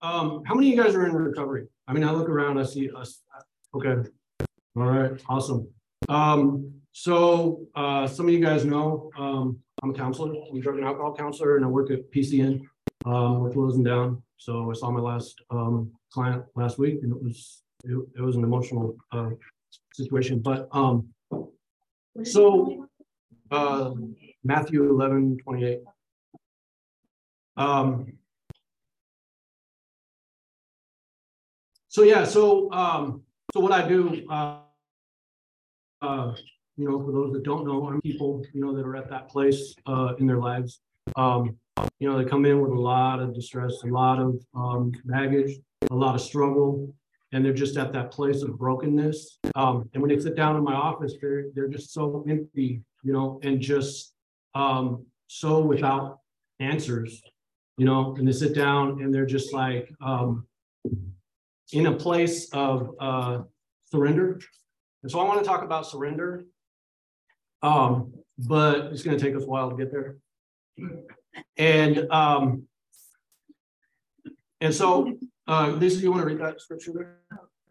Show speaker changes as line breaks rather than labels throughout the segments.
Um, how many of you guys are in recovery? I mean, I look around, I see us. Okay. All right, awesome. Um, so uh, some of you guys know um, I'm a counselor. I'm a drug and alcohol counselor, and I work at PCN um, Willows and Down. So I saw my last um, client last week, and it was it, it was an emotional uh, situation. But um, so uh, Matthew 11, 28. Um, so yeah, so um, so what I do, uh, uh, you know, for those that don't know, I'm people, you know, that are at that place uh, in their lives. Um, you know, they come in with a lot of distress, a lot of um, baggage, a lot of struggle, and they're just at that place of brokenness. Um, and when they sit down in my office, they're they're just so empty, you know, and just um, so without answers, you know. And they sit down and they're just like um, in a place of uh, surrender. And so I want to talk about surrender, um, but it's going to take us a while to get there. And um, and so uh, Lisa, you want to read that scripture there?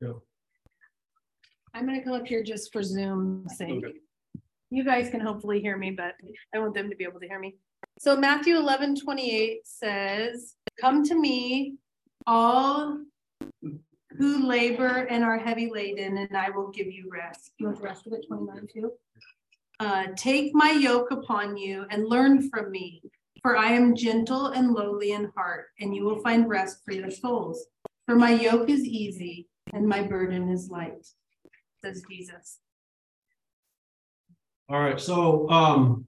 Yeah.
I'm gonna come up here just for Zoom sake.
Okay.
You guys can hopefully hear me, but I want them to be able to hear me. So Matthew 11, 28 says, come to me, all who labor and are heavy laden, and I will give you rest. You want the rest of it, 29 too? Uh, take my yoke upon you and learn from me, for I am gentle and lowly in heart, and you will find rest for your souls. For my yoke is easy and my burden is light, says Jesus.
All right. So um,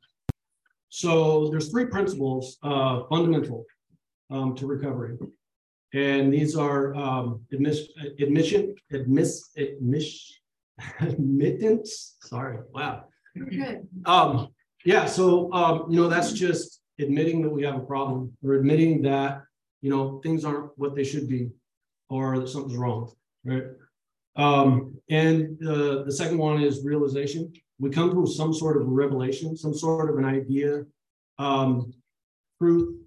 so there's three principles uh, fundamental um, to recovery, and these are um, admis- admission, admiss, admiss, admittance. Sorry. Wow.
Good.
Um, yeah, so um, you know, that's just admitting that we have a problem or admitting that you know things aren't what they should be or that something's wrong, right? Um, and the, the second one is realization. We come to some sort of revelation, some sort of an idea, um, truth,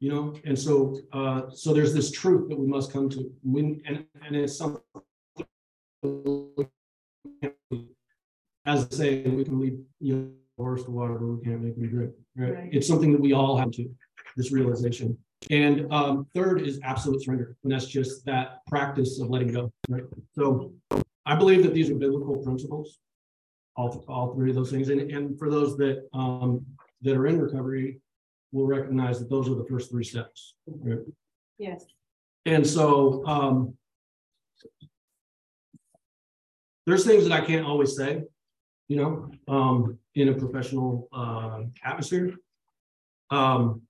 you know, and so uh, so there's this truth that we must come to. We, and, and it's something as I say, we can lead you know, horse to water, but we can't make them drink. Right?
Right.
It's something that we all have to this realization. And um, third is absolute surrender, and that's just that practice of letting go. Right. So I believe that these are biblical principles, all all three of those things. And and for those that um, that are in recovery, will recognize that those are the first three steps. Right?
Yes.
And so um, there's things that I can't always say, you know, um, in a professional uh, atmosphere. Um,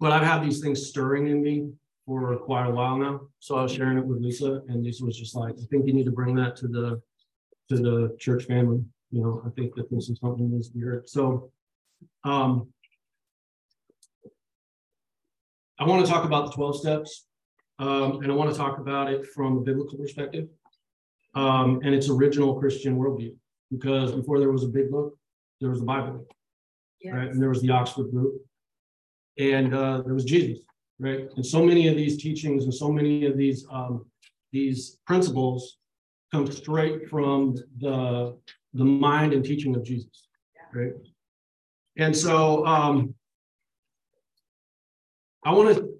but I've had these things stirring in me for quite a while now. So I was sharing it with Lisa, and Lisa was just like, "I think you need to bring that to the to the church family." You know, I think that this is something that needs to be heard. So, um, I want to talk about the 12 steps, um, and I want to talk about it from a biblical perspective um, and its original Christian worldview. Because before there was a big book, there was the Bible, right? And there was the Oxford group, and uh, there was Jesus, right? And so many of these teachings and so many of these um, these principles come straight from the the mind and teaching of Jesus, right? And so um, I want to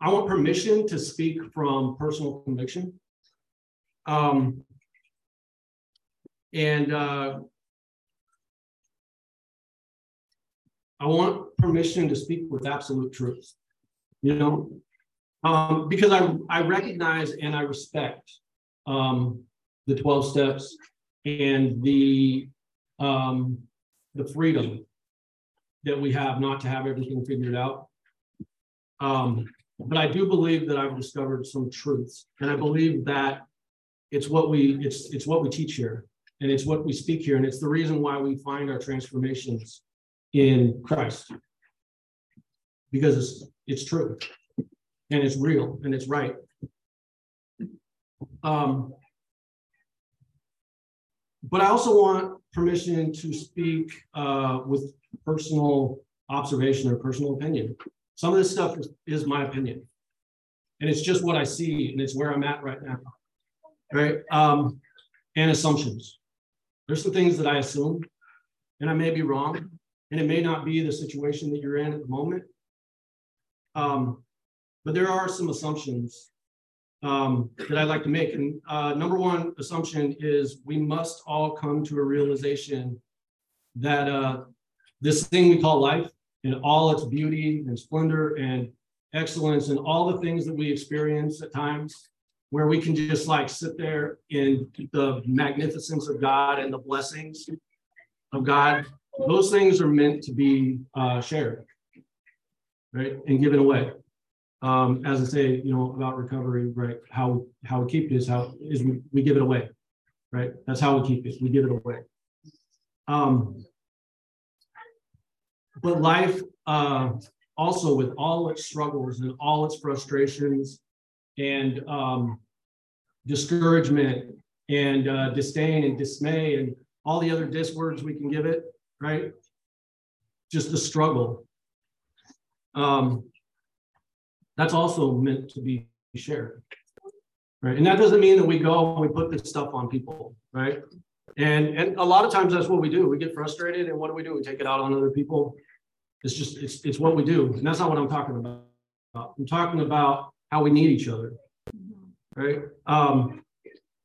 I want permission to speak from personal conviction. Um, and uh, I want permission to speak with absolute truth, you know, um, because I, I recognize and I respect um, the 12 steps and the um, the freedom that we have not to have everything figured out. Um, but I do believe that I've discovered some truths, and I believe that it's what we it's it's what we teach here, and it's what we speak here, and it's the reason why we find our transformations in Christ, because it's it's true, and it's real, and it's right. Um, but I also want permission to speak uh, with personal observation or personal opinion. Some of this stuff is, is my opinion. And it's just what I see and it's where I'm at right now. Right. Um, and assumptions. There's some things that I assume, and I may be wrong, and it may not be the situation that you're in at the moment. Um, but there are some assumptions um, that I'd like to make. And uh, number one assumption is we must all come to a realization that uh, this thing we call life in all its beauty and splendor and excellence and all the things that we experience at times where we can just like sit there in the magnificence of God and the blessings of God. Those things are meant to be uh, shared, right, and given away. Um, as I say, you know about recovery, right? How how we keep it is how is we, we give it away, right? That's how we keep it. We give it away. Um, but life uh, also with all its struggles and all its frustrations and um, discouragement and uh, disdain and dismay and all the other dis words we can give it, right? Just the struggle. Um, that's also meant to be shared, right? And that doesn't mean that we go and we put this stuff on people, right? And and a lot of times that's what we do. We get frustrated, and what do we do? We take it out on other people. It's just it's it's what we do, and that's not what I'm talking about. I'm talking about how we need each other, right? Um,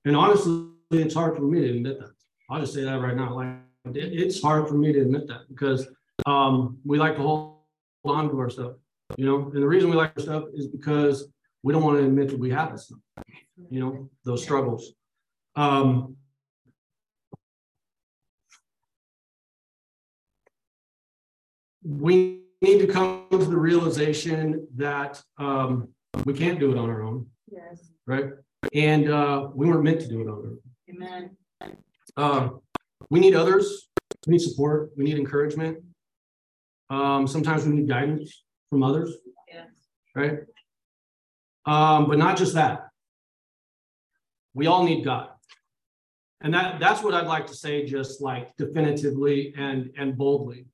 and honestly, it's hard for me to admit that. I'll just say that right now. Like it, it's hard for me to admit that because um, we like to hold on to our stuff, you know. And the reason we like our stuff is because we don't want to admit that we have this stuff, you know, those struggles. Um, we need to come to the realization that um, we can't do it on our own.
Yes.
Right. And uh, we weren't meant to do it on our own.
Amen.
Uh, we need others. We need support. We need encouragement. Um, sometimes we need guidance from others.
Yes.
Right. Um, but not just that. We all need God. And that, that's what I'd like to say, just like definitively and, and boldly.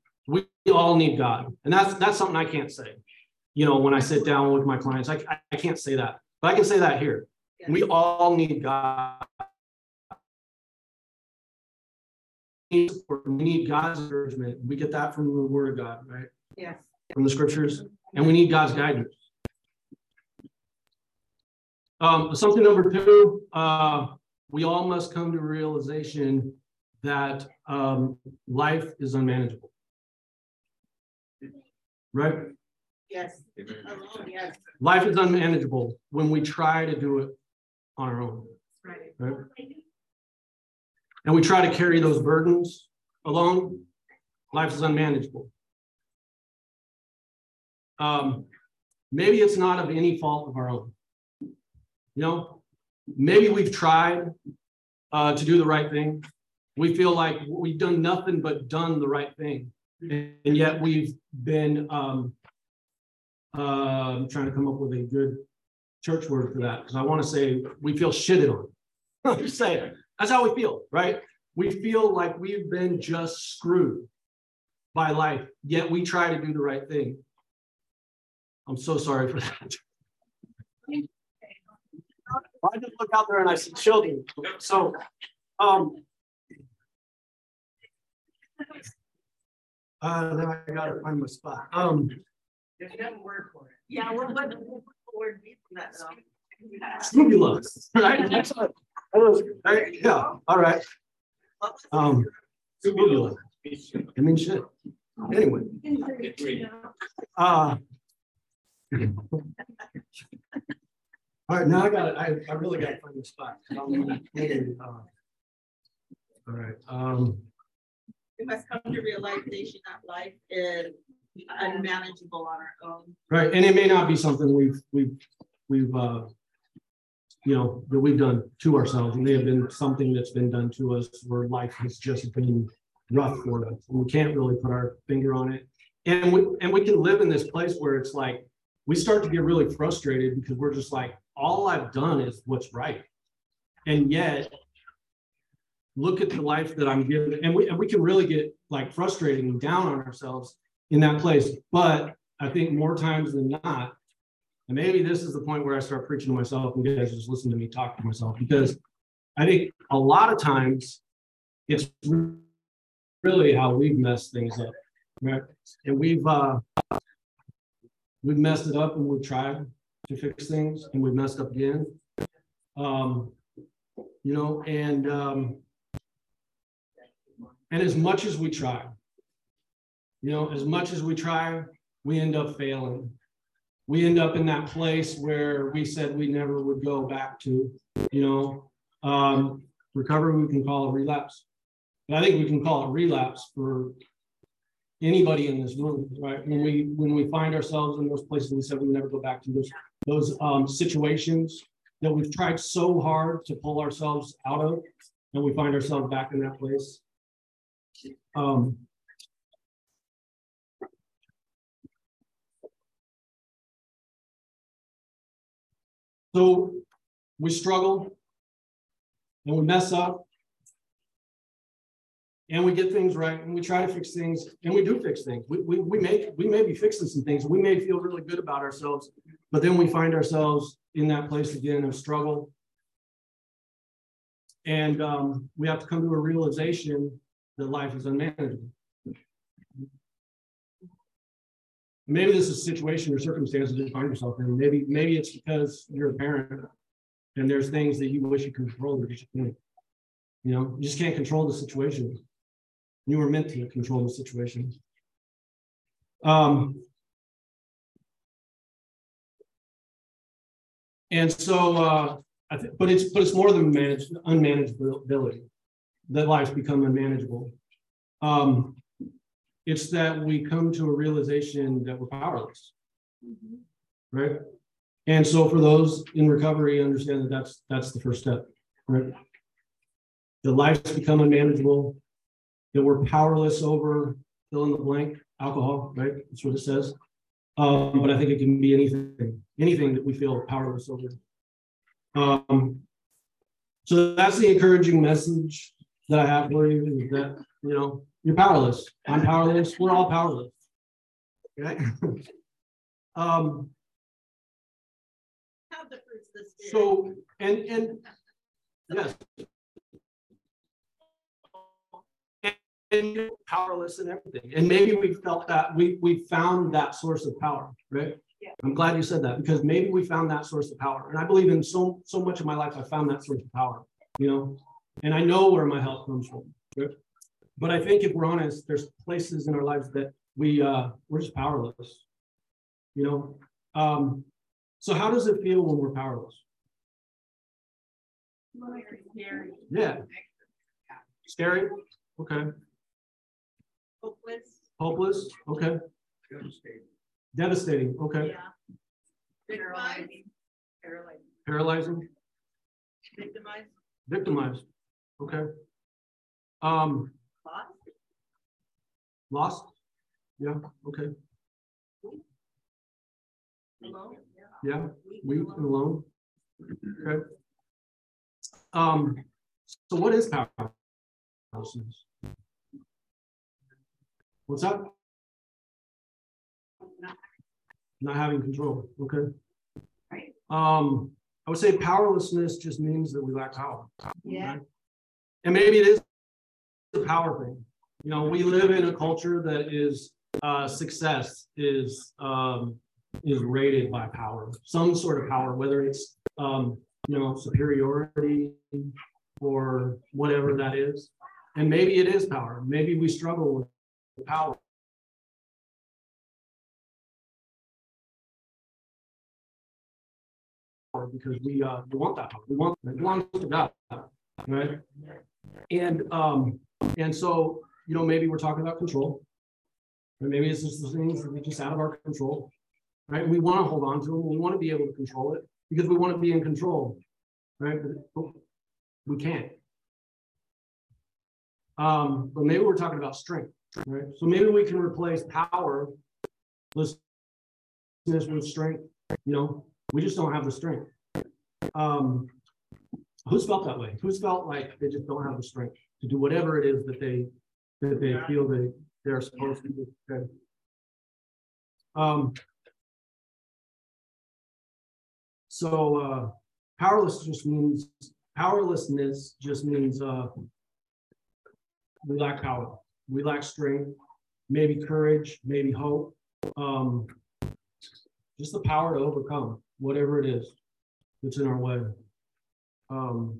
We all need God. And that's that's something I can't say. You know, when I sit down with my clients, I, I can't say that. But I can say that here. We all need God. We need God's encouragement. We get that from the word of God, right?
Yes.
From the scriptures. And we need God's guidance. Um, something number two, uh, we all must come to realization that um, life is unmanageable. Right?
Yes. Yes.
Life is unmanageable when we try to do it on our own.
Right.
Right? And we try to carry those burdens alone. Life is unmanageable. Um, maybe it's not of any fault of our own. You know, maybe we've tried uh, to do the right thing. We feel like we've done nothing but done the right thing and yet we've been um, uh, trying to come up with a good church word for that because I want to say we feel shitted on. I'm just saying that's how we feel, right? We feel like we've been just screwed by life, yet we try to do the right thing. I'm so sorry for that. I just look out there and I see children. So, um, Uh, now I gotta find my spot. Um,
There's no word for it. Yeah, we're looking for the word for that. though.
Scubula, right? That's what- that was- right, Yeah, all right. Um, Scubula. I mean, shit. Anyway, uh. All right, now I got, it. I, I really gotta find the spot. I'm, uh, All right, um,
We must come to realization that life is unmanageable on our own.
right, and it may not be something we've, we've, we've, uh. You know, that we've done to ourselves, it may have been something that's been done to us where life has just been rough for us. and We can't really put our finger on it. And we, and we can live in this place where it's like, we start to get really frustrated because we're just like, all I've done is what's right. And yet, look at the life that I'm given, and we, and we can really get like frustrated and down on ourselves in that place. But I think more times than not, And maybe this is the point where I start preaching to myself and you guys just listen to me talk to myself because I think a lot of times it's really how we've messed things up. Right? And we've uh we've messed it up and we've tried to fix things and we've messed up again. Um, you know, and um and as much as we try, you know, as much as we try, we end up failing. We end up in that place where we said we never would go back to, you know. Um, recovery, we can call it relapse. But I think we can call it relapse for anybody in this room, right? When we when we find ourselves in those places we said we never go back to those those um, situations that we've tried so hard to pull ourselves out of, and we find ourselves back in that place. Um, so we struggle and we mess up and we get things right and we try to fix things and we do fix things. We, we, we may we may be fixing some things. We may feel really good about ourselves, but then we find ourselves in that place again of struggle. And um, we have to come to a realization that life is unmanageable. Maybe this is a situation or circumstances you find yourself in. Maybe, maybe it's because you're a parent and there's things that you wish you could control that you can't. You know, you just can't control the situation. You were meant to control the situation. Um, and so, uh, but it's but it's more than managed unmanageability. That life's become unmanageable. Um, it's that we come to a realization that we're powerless, right? And so, for those in recovery, understand that that's that's the first step, right? The life's become unmanageable that we're powerless over fill in the blank alcohol, right? That's what it says. Um, but I think it can be anything, anything that we feel powerless over. Um, so that's the encouraging message that I have for you is that, you know, you're powerless. I'm powerless. We're all powerless. Okay. um,
Have the fruits of the spirit.
so, and, and, yes, and you're powerless and everything. And maybe we felt that we we found that source of power, right?
Yeah.
I'm glad you said that because maybe we found that source of power. And I believe in so so much of my life I found that source of power, you know, and I know where my help comes from. Right? But I think if we're honest, there's places in our lives that we uh we're just powerless. You know. Um, so how does it feel when we're powerless? Yeah. Scary. Okay.
Hopeless,
Hopeless, okay. Devastating, okay.
yeah. Victimized,
Paralyzing,
victimized,
victimized, okay. Um,
lost,
lost, yeah, okay,
alone.
yeah, weak and alone. Okay. Um, so what is powerlessness? What's that? Not having control, okay?
Right.
Um, I would say powerlessness just means that we lack power.
Yeah.
right? And maybe it is a power thing. You know, we live in a culture that is uh, success is um, is rated by power, some sort of power, whether it's um, you know superiority or whatever that is. And maybe it is power. Maybe we struggle with power. Because we uh, we want that power. We want it belongs to God, right? And um, and so you know maybe we're talking about control, or maybe it's just the things that are just out of our control, right? We want to hold on to them. We want to be able to control it because we want to be in control, right? But we can't. Um, but maybe we're talking about strength, right? So maybe we can replace power with strength. You know, we just don't have the strength. Um, who's felt that way? Who's felt like they just don't have the strength to do whatever it is that they that they feel they they're supposed to do? Okay. Um, so, uh, powerless just means, powerlessness just means, uh, we lack power, we lack strength, maybe courage, maybe hope, um, just the power to overcome whatever it is that's in our way. Um,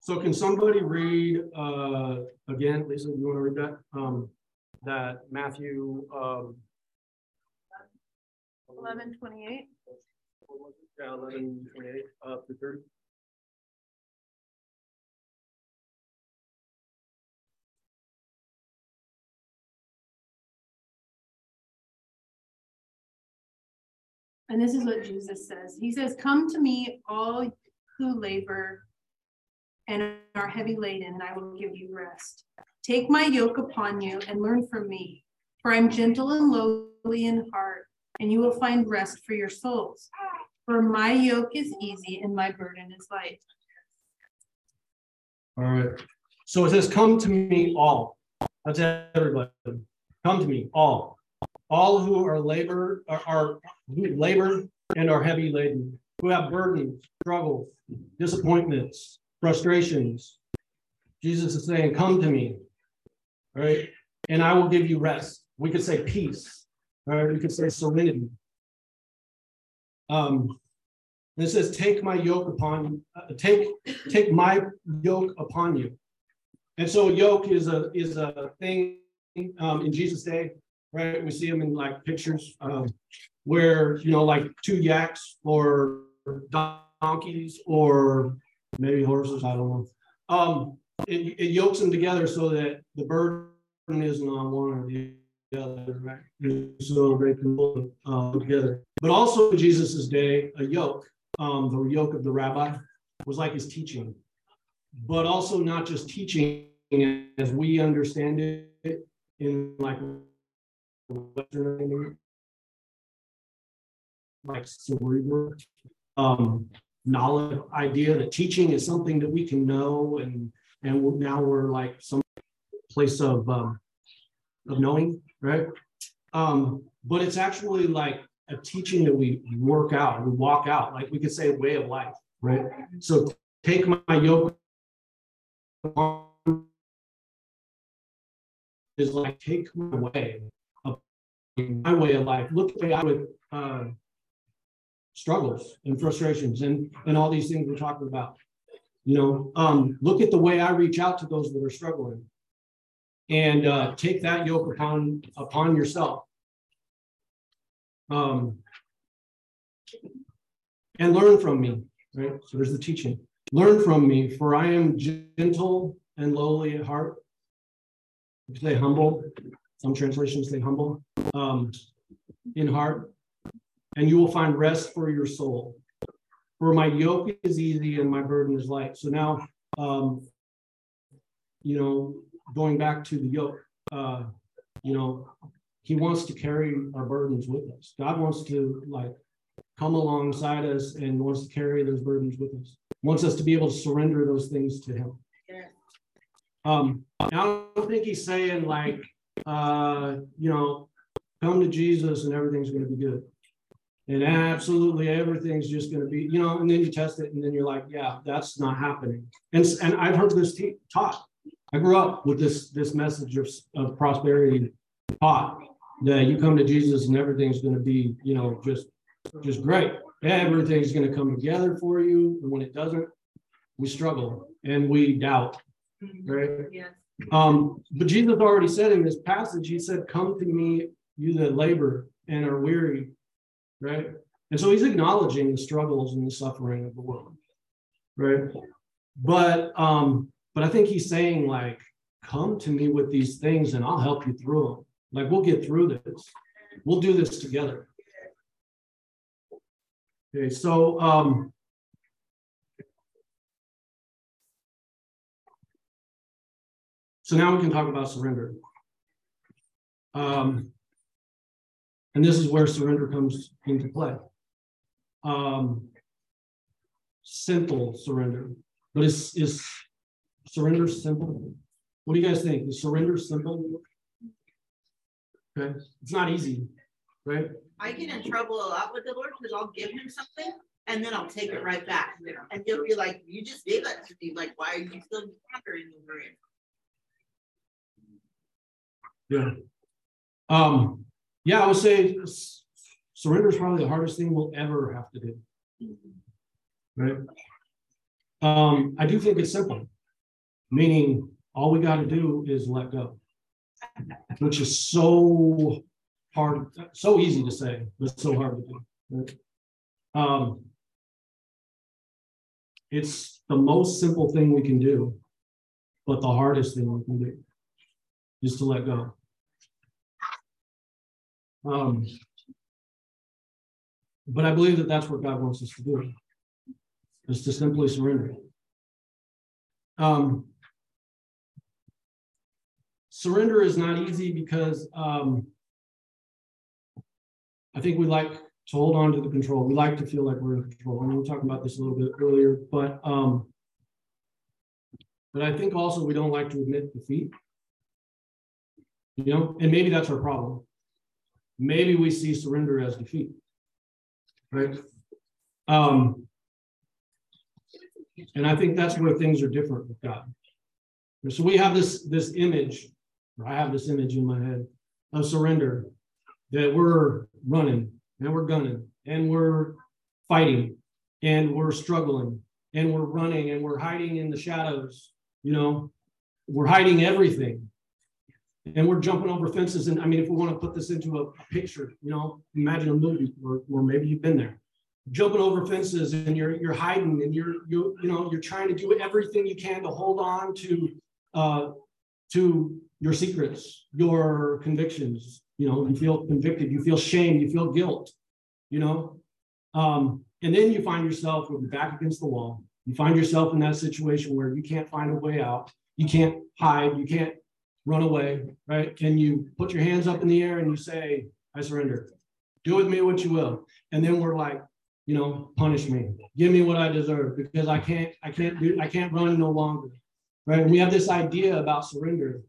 so can somebody read, uh, again, Lisa, you want to read that? Um, that Matthew, um,
Eleven twenty-eight.
yeah, eleven twenty-eight, up to thirty.
And this is what Jesus says. He says, Come to me, all who labor and are heavy laden, and I will give you rest. Take my yoke upon you and learn from me, for I'm gentle and lowly in heart, and you will find rest for your souls. For my yoke is easy and my burden is light.
All right. So it says, come to me all. That's everybody. Come to me all. All who are labor, are, are labor and are heavy laden, who have burdens, struggles, disappointments, frustrations. Jesus is saying, come to me. Right. And I will give you rest. We could say peace. All right. We could say serenity. Um, it says, take my yoke upon, uh, take, take my yoke upon you. And so yoke is a, is a thing um, in Jesus' day, right? We see them in like pictures um, where, you know, like two yaks or donkeys or maybe horses, I don't know. Um, it, it yokes them together so that the burden isn't on one or the other, right? So they can pull uh, together. But also in Jesus's day, a yoke um, the yoke of the rabbi was like his teaching, but also not just teaching as we understand it in like Western like cerebral um, knowledge idea that teaching is something that we can know and and now we're like some place of um, of knowing, right? Um, but it's actually like a teaching that we work out, we walk out, like we could say a way of life, right? So take my yoke is like take my way my way of life. Look at I with uh, struggles and frustrations and and all these things we're talking about. You know, um, look at the way I reach out to those that are struggling, and uh, take that yoke upon upon yourself um, and learn from me, right? So there's the teaching. Learn from me, for I am gentle and lowly at heart. Say humble. Some translations say humble um, in heart, and you will find rest for your soul. For my yoke is easy and my burden is light. So now, um, you know, going back to the yoke, uh, you know, he wants to carry our burdens with us. God wants to like come alongside us and wants to carry those burdens with us. Wants us to be able to surrender those things to him. Um, I don't think he's saying like, uh, you know, come to Jesus and everything's going to be good. And absolutely everything's just going to be, you know, and then you test it and then you're like, yeah, that's not happening. And, and I've heard this t- taught. I grew up with this, this message of, of prosperity taught that you come to Jesus and everything's going to be, you know, just just great. Everything's going to come together for you. And when it doesn't, we struggle and we doubt. Right?
Yes.
Um, but Jesus already said in this passage, he said, Come to me, you that labor and are weary. Right? And so he's acknowledging the struggles and the suffering of the world. Right. But um, but I think he's saying, like, come to me with these things and I'll help you through them. Like we'll get through this. We'll do this together. Okay, so um so now we can talk about surrender. Um and this is where surrender comes into play. Um simple surrender. But is is surrender simple? What do you guys think? Is surrender simple? Okay, it's not easy, right?
I get in trouble a lot with the Lord because I'll give him something and then I'll take it right back. And he'll be like, you just gave that to me. Like, why are you still pondering over it?
Yeah. Um, yeah, I would say surrender is probably the hardest thing we'll ever have to do. Right? Um, I do think it's simple, meaning all we got to do is let go, which is so hard, so easy to say, but so hard to do. right? Um, it's the most simple thing we can do, but the hardest thing we can do is to let go. Um, but I believe that that's what God wants us to do, is to simply surrender. Um, surrender is not easy because um, I think we like to hold on to the control. We like to feel like we're in control. And we were talking about this a little bit earlier, but um, but I think also we don't like to admit defeat. You know, and maybe that's our problem. Maybe we see surrender as defeat. Right? Um, and I think that's where things are different with God. So we have this this image, or I have this image in my head of surrender that we're running and we're gunning and we're fighting and we're struggling and we're running and we're hiding in the shadows, you know, we're hiding everything and we're jumping over fences. And I mean, if we want to put this into a, a picture, you know, imagine a movie or maybe you've been there, jumping over fences and you're you're hiding and you're you you know you're trying to do everything you can to hold on to uh, to your secrets, your convictions. You know, you feel convicted, you feel shame, you feel guilt. You know, um, and then you find yourself with your back against the wall. You find yourself in that situation where you can't find a way out. You can't hide. You can't run away, right? Can you put your hands up in the air and you say, I surrender. Do with me what you will. And then we're like, you know, punish me. Give me what I deserve because I can't, I can't do, I can't run no longer. Right. And we have this idea about surrender.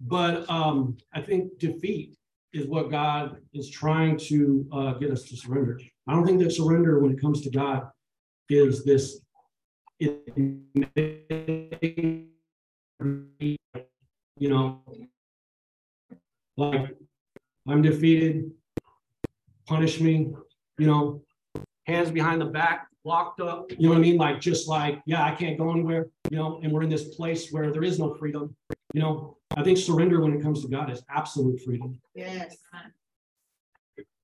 But um, I think defeat is what God is trying to uh, get us to surrender. I don't think that surrender when it comes to God is this you know, like I'm defeated, punish me, you know, hands behind the back, locked up, you know what I mean? Like, just like, yeah, I can't go anywhere, you know, and we're in this place where there is no freedom, you know. I think surrender when it comes to God is absolute freedom.
Yes.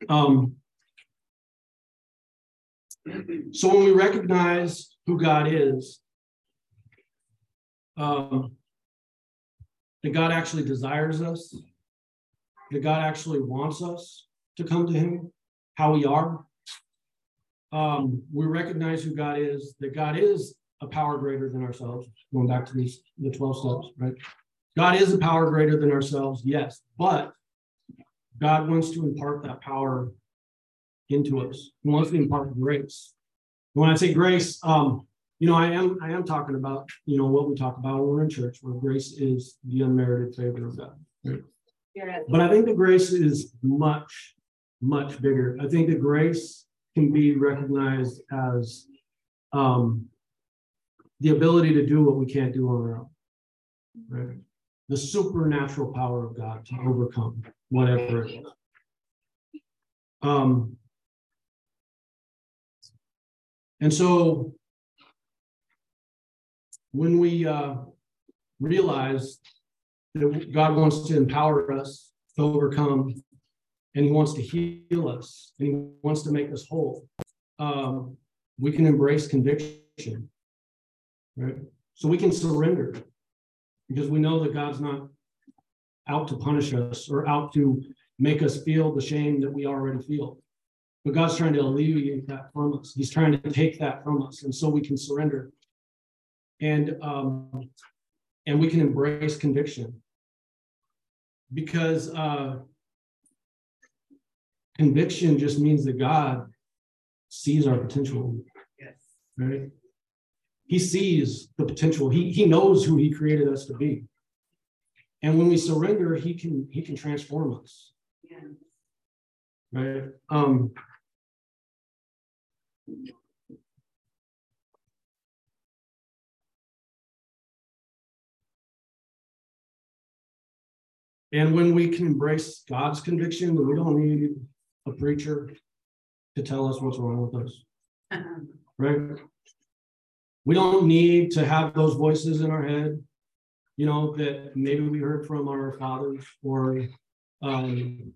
Um, so when we recognize who God is, um, that God actually desires us, that God actually wants us to come to Him, how we are. Um, we recognize who God is, that God is a power greater than ourselves. Going back to these the 12 steps, right? God is a power greater than ourselves, yes, but God wants to impart that power into us. He wants to impart grace. When I say grace, um, you know, I am I am talking about you know what we talk about when we're in church, where grace is the unmerited favor of God. But I think the grace is much, much bigger. I think the grace can be recognized as um, the ability to do what we can't do on our own. Right? The supernatural power of God to overcome whatever it is. Um, and so when we uh, realize that God wants to empower us to overcome, and He wants to heal us, and He wants to make us whole, um, we can embrace conviction, right? So we can surrender because we know that God's not out to punish us or out to make us feel the shame that we already feel. But God's trying to alleviate that from us. He's trying to take that from us, and so we can surrender. And um, and we can embrace conviction because uh, conviction just means that God sees our potential.
Yes.
Right? He sees the potential. He he knows who he created us to be. And when we surrender, he can he can transform us.
Yeah.
right? Um. And when we can embrace God's conviction, we don't need a preacher to tell us what's wrong with us, right? We don't need to have those voices in our head, you know, that maybe we heard from our fathers or um,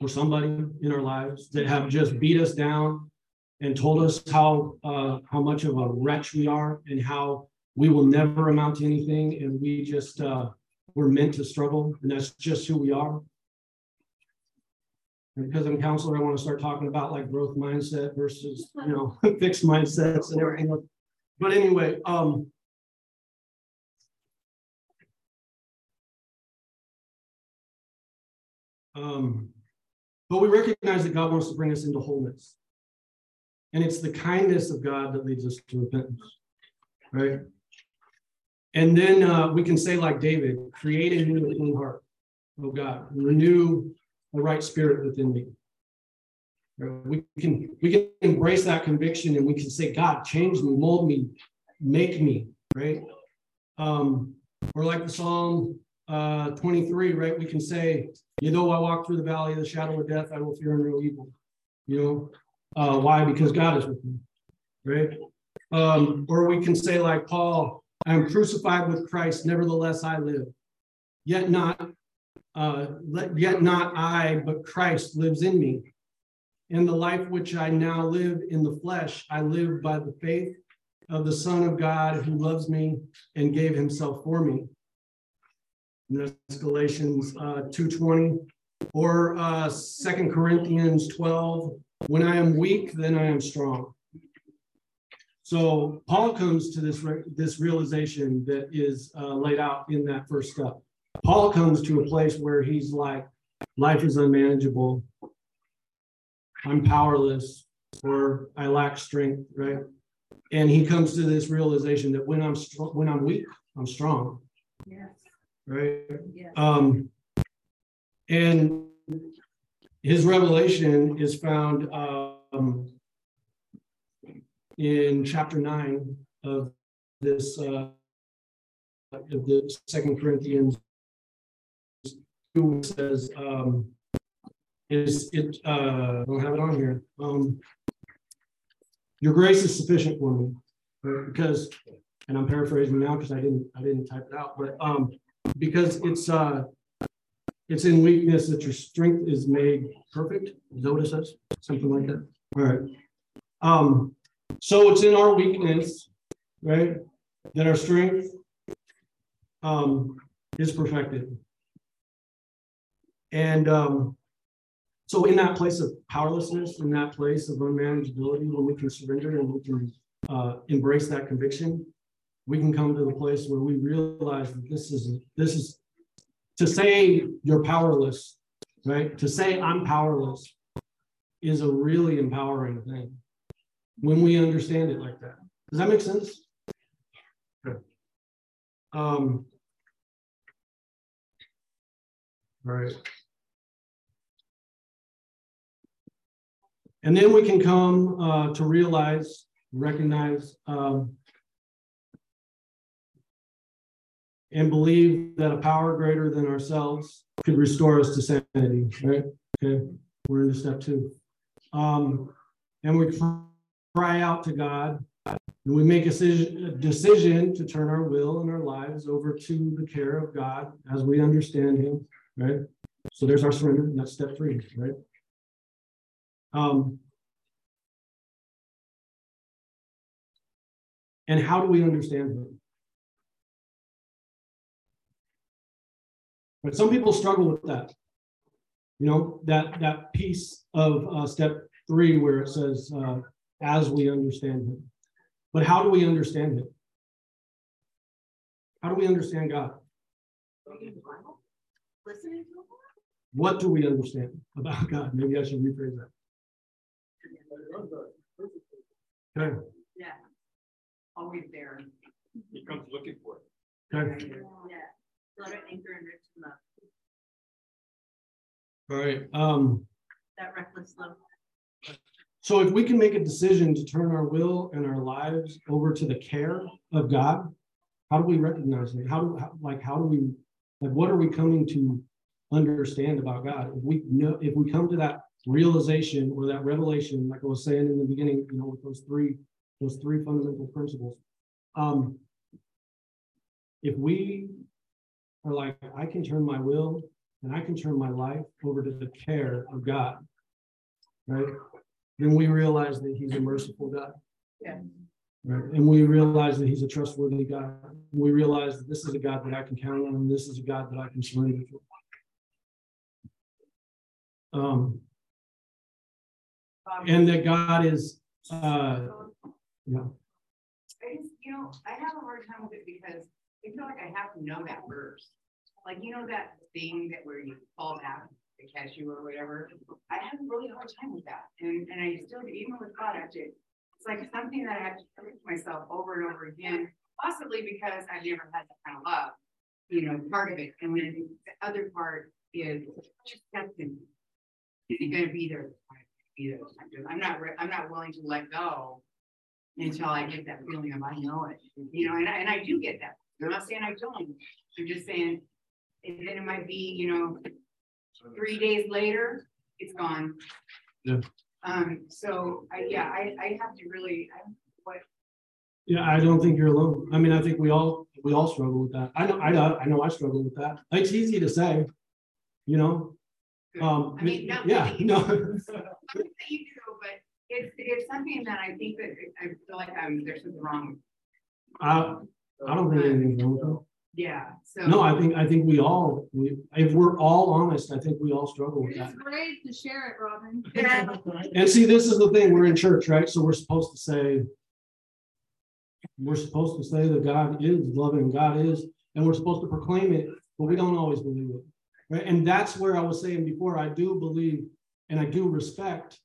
or somebody in our lives that have just beat us down and told us how uh, how much of a wretch we are and how we will never amount to anything and we just uh, we're meant to struggle and that's just who we are. And because I'm counselor, I want to start talking about like growth mindset versus you know fixed mindsets and everything. But anyway, um, um, but we recognize that God wants to bring us into wholeness. And it's the kindness of God that leads us to repentance, right? And then uh, we can say, like David, create a new clean heart, oh God, renew a right spirit within me. We can we can embrace that conviction and we can say, God, change me, mold me, make me, right? Um, or like the Psalm uh, 23, right? We can say, you know, I walk through the valley of the shadow of death, I will fear no evil. You know, uh, why? Because God is with me, right? Um, or we can say, like Paul, I am crucified with Christ, nevertheless I live. Yet not, uh, yet not I, but Christ lives in me. In the life which I now live in the flesh, I live by the faith of the Son of God who loves me and gave himself for me. And that's Galatians uh, 2.20 or uh, 2 Corinthians 12. When I am weak, then I am strong. So Paul comes to this, re this realization that is uh, laid out in that first step. Paul comes to a place where he's like, life is unmanageable. I'm powerless or I lack strength, right? And he comes to this realization that when I'm when I'm weak, I'm strong.
Yes.
Right.
Yes.
Um, and his revelation is found um, in chapter nine of this uh, of the Second Corinthians, who says, um, "Is it? Uh, I don't have it on here. Um, your grace is sufficient for me, because, and I'm paraphrasing now because I didn't I didn't type it out, but um, because it's uh, it's in weakness that your strength is made perfect. Is that what it says? Something like that. All right. Um, so it's in our weakness, right, that our strength um, is perfected. And um, so in that place of powerlessness, in that place of unmanageability, when we can surrender and we can uh, embrace that conviction, we can come to the place where we realize that this is this is to say you're powerless, right? To say I'm powerless is a really empowering thing when we understand it like that. Does that make sense? Good. Um, all right. And then we can come uh, to realize, recognize, um, and believe that a power greater than ourselves could restore us to sanity, right? Okay, we're into step two. Um, and we cry out to God, and we make a decision, to turn our will and our lives over to the care of God as we understand Him, right? So there's our surrender, that's step three, right? Um, and how do we understand Him? But some people struggle with that. You know, that that piece of uh, step three where it says, uh, as we understand him. But how do we understand him? How do we understand God? What do we understand about God? Maybe I should rephrase that. Okay.
Yeah. Always there.
He comes looking for
it. Okay.
Yeah. Let it anchor and rich enough.
All right. Um,
That that reckless love.
So if we can make a decision to turn our will and our lives over to the care of God, how do we recognize it? How do, how- like, how do we, like, what are we coming to understand about God? If we know, if we come to that realization or that revelation, like I was saying in the beginning, you know, with those three, those three fundamental principles. Um, if we are like, I can turn my will and I can turn my life over to the care of God. Right? Then we realize that he's a merciful God.
Yeah.
Right, and we realize that he's a trustworthy God. We realize that this is a God that I can count on, and this is a God that I can surrender to. Um, and that God is, uh, yeah,
I just, you know, I have a hard time with it because I feel like I have to know that verse. Like, you know, that thing that where you fall back to cashew or whatever. I have a really hard time with that. And, and I still, even with God, I have to, it's like something that I have to prove to myself over and over again, possibly because I've never had that kind of love, you know, part of it. And then the other part is just testing. Is he gonna be there? Be there. I'm not, I'm not willing to let go until I get that feeling of I know it, you know, and I, and I do get that. I'm not saying I don't. I'm just saying, and then it might be, you know, three days later, it's gone.
Yeah.
Um, so I, yeah, I, I have to really, I, what,
yeah, I don't think you're alone. I mean, I think we all, we all struggle with that. I know, I know, I know I struggle with that. It's easy to say, you know, um,
I mean, not
yeah,
that you-
no.
not that you do, but it's, it's something that I think that I feel like I'm, there's something wrong.
I, I don't think anything's wrong with that.
Yeah, so.
No, I think, I think we all, we, if we're all honest, I think we all struggle with that.
It's great to share it, Robin.
Yeah.
And see, this is the thing, we're in church, right? So we're supposed to say. We're supposed to say that God is loving, God is, and we're supposed to proclaim it, but we don't always believe it. Right? And that's where I was saying before, I do believe and I do respect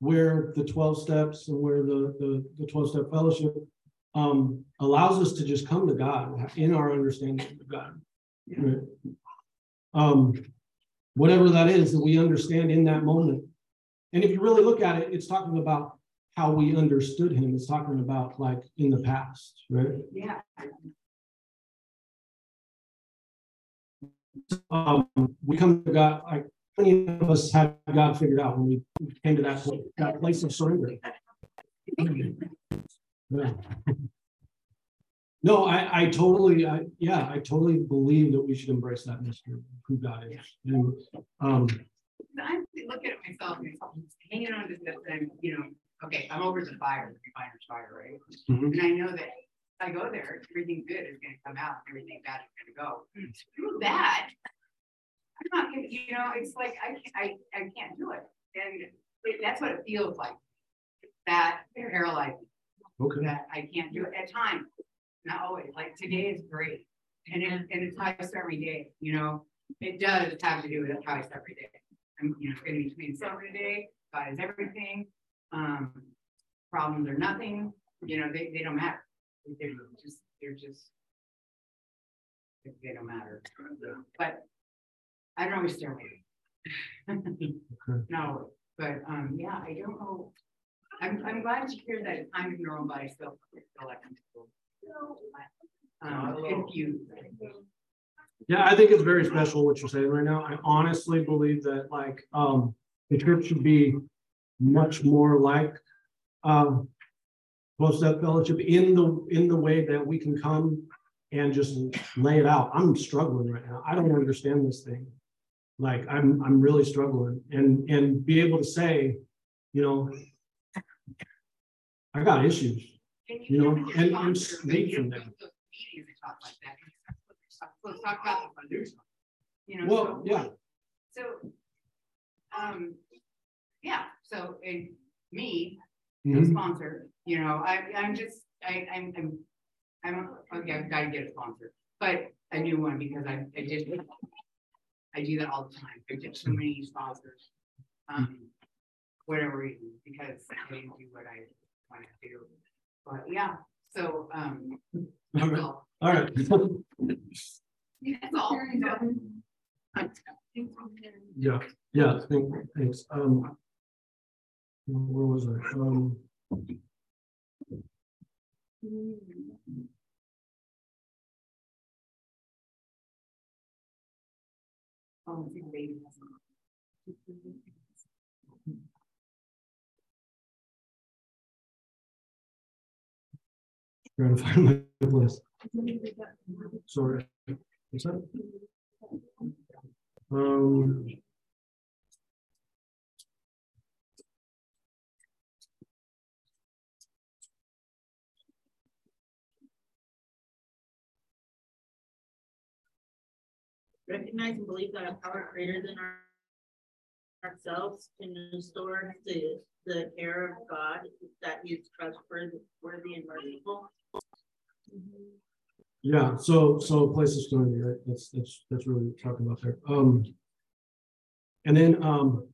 where the twelve steps and where the, the, the twelve step fellowship. Um, allows us to just come to God in our understanding of God. Right? Um, whatever that is that we understand in that moment. And if you really look at it, it's talking about how we understood him. It's talking about like in the past, right?
Yeah,
Um, we come to God, like many of us had God figured out when we came to that, point- that place of surrender. Yeah. No, I, I totally, I, yeah, I totally believe that we should embrace that mystery, of who God is. And, um,
I'm looking at myself and I'm hanging on to this and, you know, okay, I'm over the fire, the refiner's fire, right?
Mhm.
And I know that if I go there, everything good is gonna come out, everything bad is gonna go. Screw that. I'm not gonna, you know, it's like, I, can't- I, I can't do it. And it- that's what it feels like. That paralyzed,
okay,
that I can't do it at times, not always, like today is great. And it, and it's how I start my day, you know, it does have to do with how I start my day. I'm, you know, it's gonna be between summer today, God is everything. Um, problems are nothing, you know, they, they don't matter. They're just, they're just. They don't matter, but I don't always start day. No, but, um, yeah, I don't know. I'm, I'm glad to hear that I'm in your own body still, still like. I'm Um, confused.
yeah, I think it's very special what you're saying right now. I honestly believe that like, um, the church should be much more like, um, close that fellowship in the, in the way that we can come and just lay it out. I'm struggling right now. I don't understand this thing. Like, I'm, I'm really struggling and, and be able to say, you know, I got issues. You know, and- I'm
sponsor,
speak
but you
from them.
go to Meetings and talk like that. Let's talk about the funders. You know.
Well,
so-
yeah,
So, um, yeah, so, me,
mhm,
sponsor, you know, I, I'm just, I, I'm, I'm, I'm, okay, I've gotta get a sponsor, but a new one because I, I did. I do that all the time. I get so many sponsors. Um, whatever reason, because I didn't do what I wanted to do. But yeah, so, um.
all right,
well,
all right.
All.
Yeah, yeah, thank- thanks. Um, Where was I? Um,
Um,
trying to find my place. Sorry. What's that? Um.
Recognize and believe that a power greater than our ourselves can restore the, the care of God, that he is trustworthy worthy and merciful.
Yeah, so, so place of stability, right? That's, that's, that's really what we're talking about there. Um. And then, um.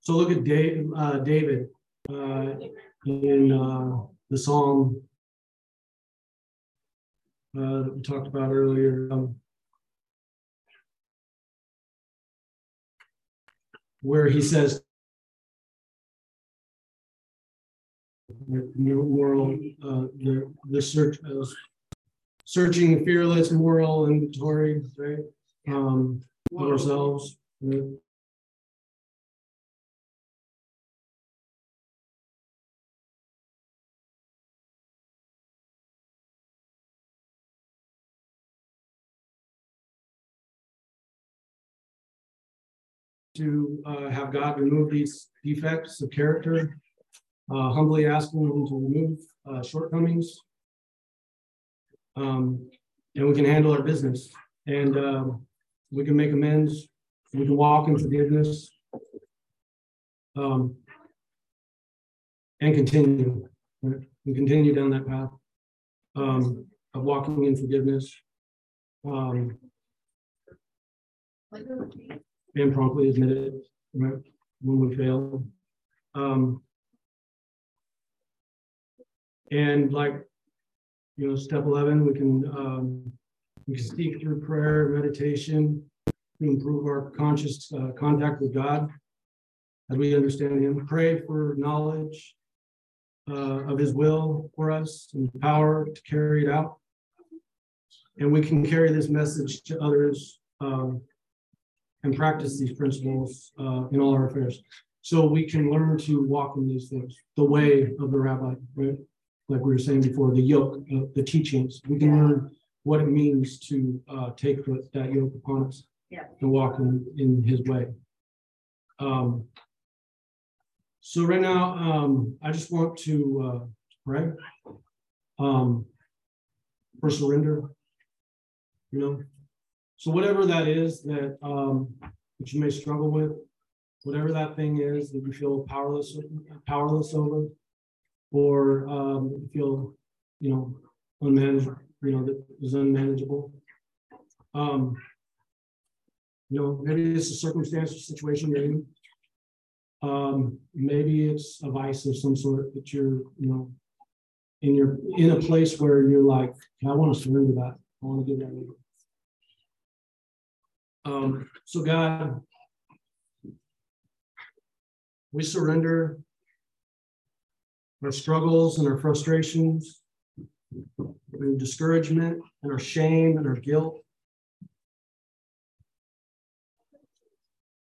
So look at Dave, uh, David, uh, in, uh, the Psalm. Uh, that we talked about earlier, um. Where he says. The moral, uh, the, the search, uh, searching fearless moral inventory, right? Um, ourselves. right? To uh, have God remove these defects of character, uh, humbly asking him to remove uh, shortcomings. Um, and we can handle our business and, um, we can make amends, we can walk in forgiveness. Um. And continue, right? and continue down that path. Um, of walking in forgiveness. And promptly admit it, right, when we fail. Um. And like you know, step eleven, we can, um, we can speak through prayer, meditation, to improve our conscious, uh, contact with God. As we understand him, pray for knowledge, uh, of his will for us and power to carry it out. And we can carry this message to others, um, and practice these principles, uh, in all our affairs. So we can learn to walk in these things, the way of the rabbi, right? like we were saying before, the yoke, uh, the teachings, we can learn what it means to uh, take that yoke upon us.
Yeah.
And walk in, in his way. Um. So right now, um, I just want to, uh, pray. Um. For surrender. You know, so whatever that is that, um, that you may struggle with. Whatever that thing is that you feel powerless, powerless over or um, you feel, you know, unmanageable, you know, that is unmanageable. Um, you know, maybe it's a circumstance or situation you're in. Um, maybe it's a vice of some sort that you're, you know, in your in a place where you're like, I want to surrender that. I want to give that over. Um, so God, we surrender our struggles and our frustrations, and discouragement and our shame and our guilt.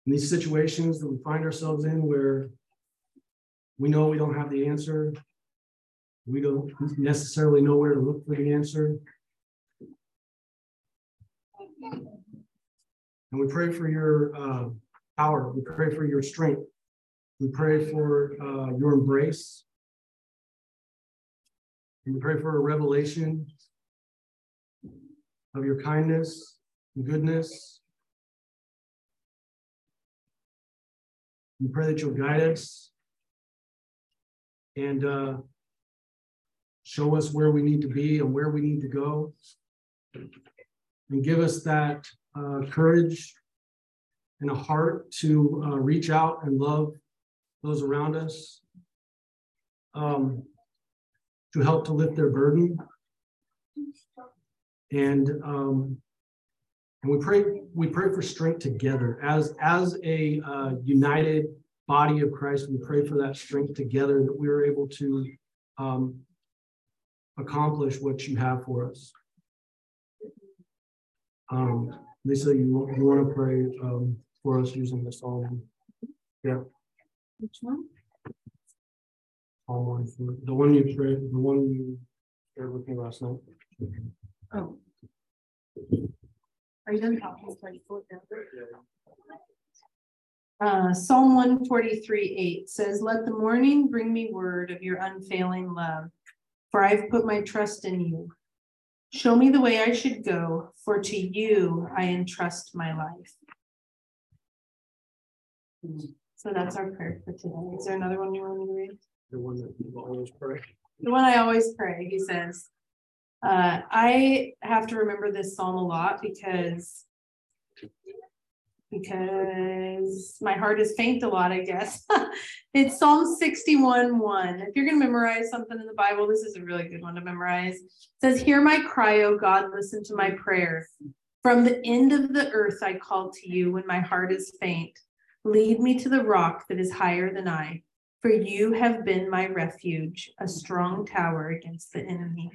In these situations that we find ourselves in where we know we don't have the answer, we don't necessarily know where to look for the answer. And we pray for your uh, power, we pray for your strength, we pray for uh, your embrace. And we pray for a revelation of your kindness and goodness. We pray that you'll guide us and uh, show us where we need to be and where we need to go. And give us that uh, courage and a heart to uh, reach out and love those around us. Um, to help to lift their burden. And um, and we pray we pray for strength together as as a uh, united body of Christ, we pray for that strength together that we are able to um, accomplish what you have for us. Um, Lisa, you, you want to pray um, for us using the psalm? Yeah.
Which one?
Psalm one, for- the one you prayed, the one you shared with me last night.
Oh. Are you done talking? So pull it down. Uh, Psalm one forty-three, eight says, let the morning bring me word of your unfailing love. For I've put my trust in you. Show me the way I should go, for to you I entrust my life. So that's our prayer for today. Is there another one you want me to read?
The one that you always pray.
the one I always pray, he says. Uh, I have to remember this psalm a lot because. Because my heart is faint a lot, I guess. It's Psalm sixty-one, one. If you're gonna memorize something in the Bible, this is a really good one to memorize. It Says, hear my cry, O God, listen to my prayer. From the end of the earth I call to you when my heart is faint. Lead me to the rock that is higher than I. For you have been my refuge, a strong tower against the enemy.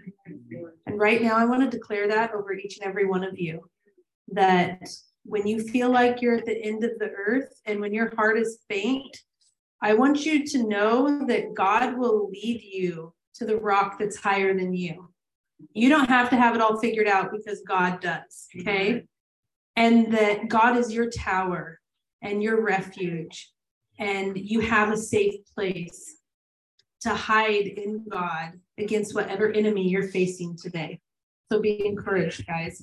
And right now, I want to declare that over each and every one of you. That when you feel like you're at the end of the earth and when your heart is faint, I want you to know that God will lead you to the rock that's higher than you. You don't have to have it all figured out because God does, okay? And that God is your tower and your refuge and you have a safe place to hide in God against whatever enemy you're facing today. So be encouraged, guys.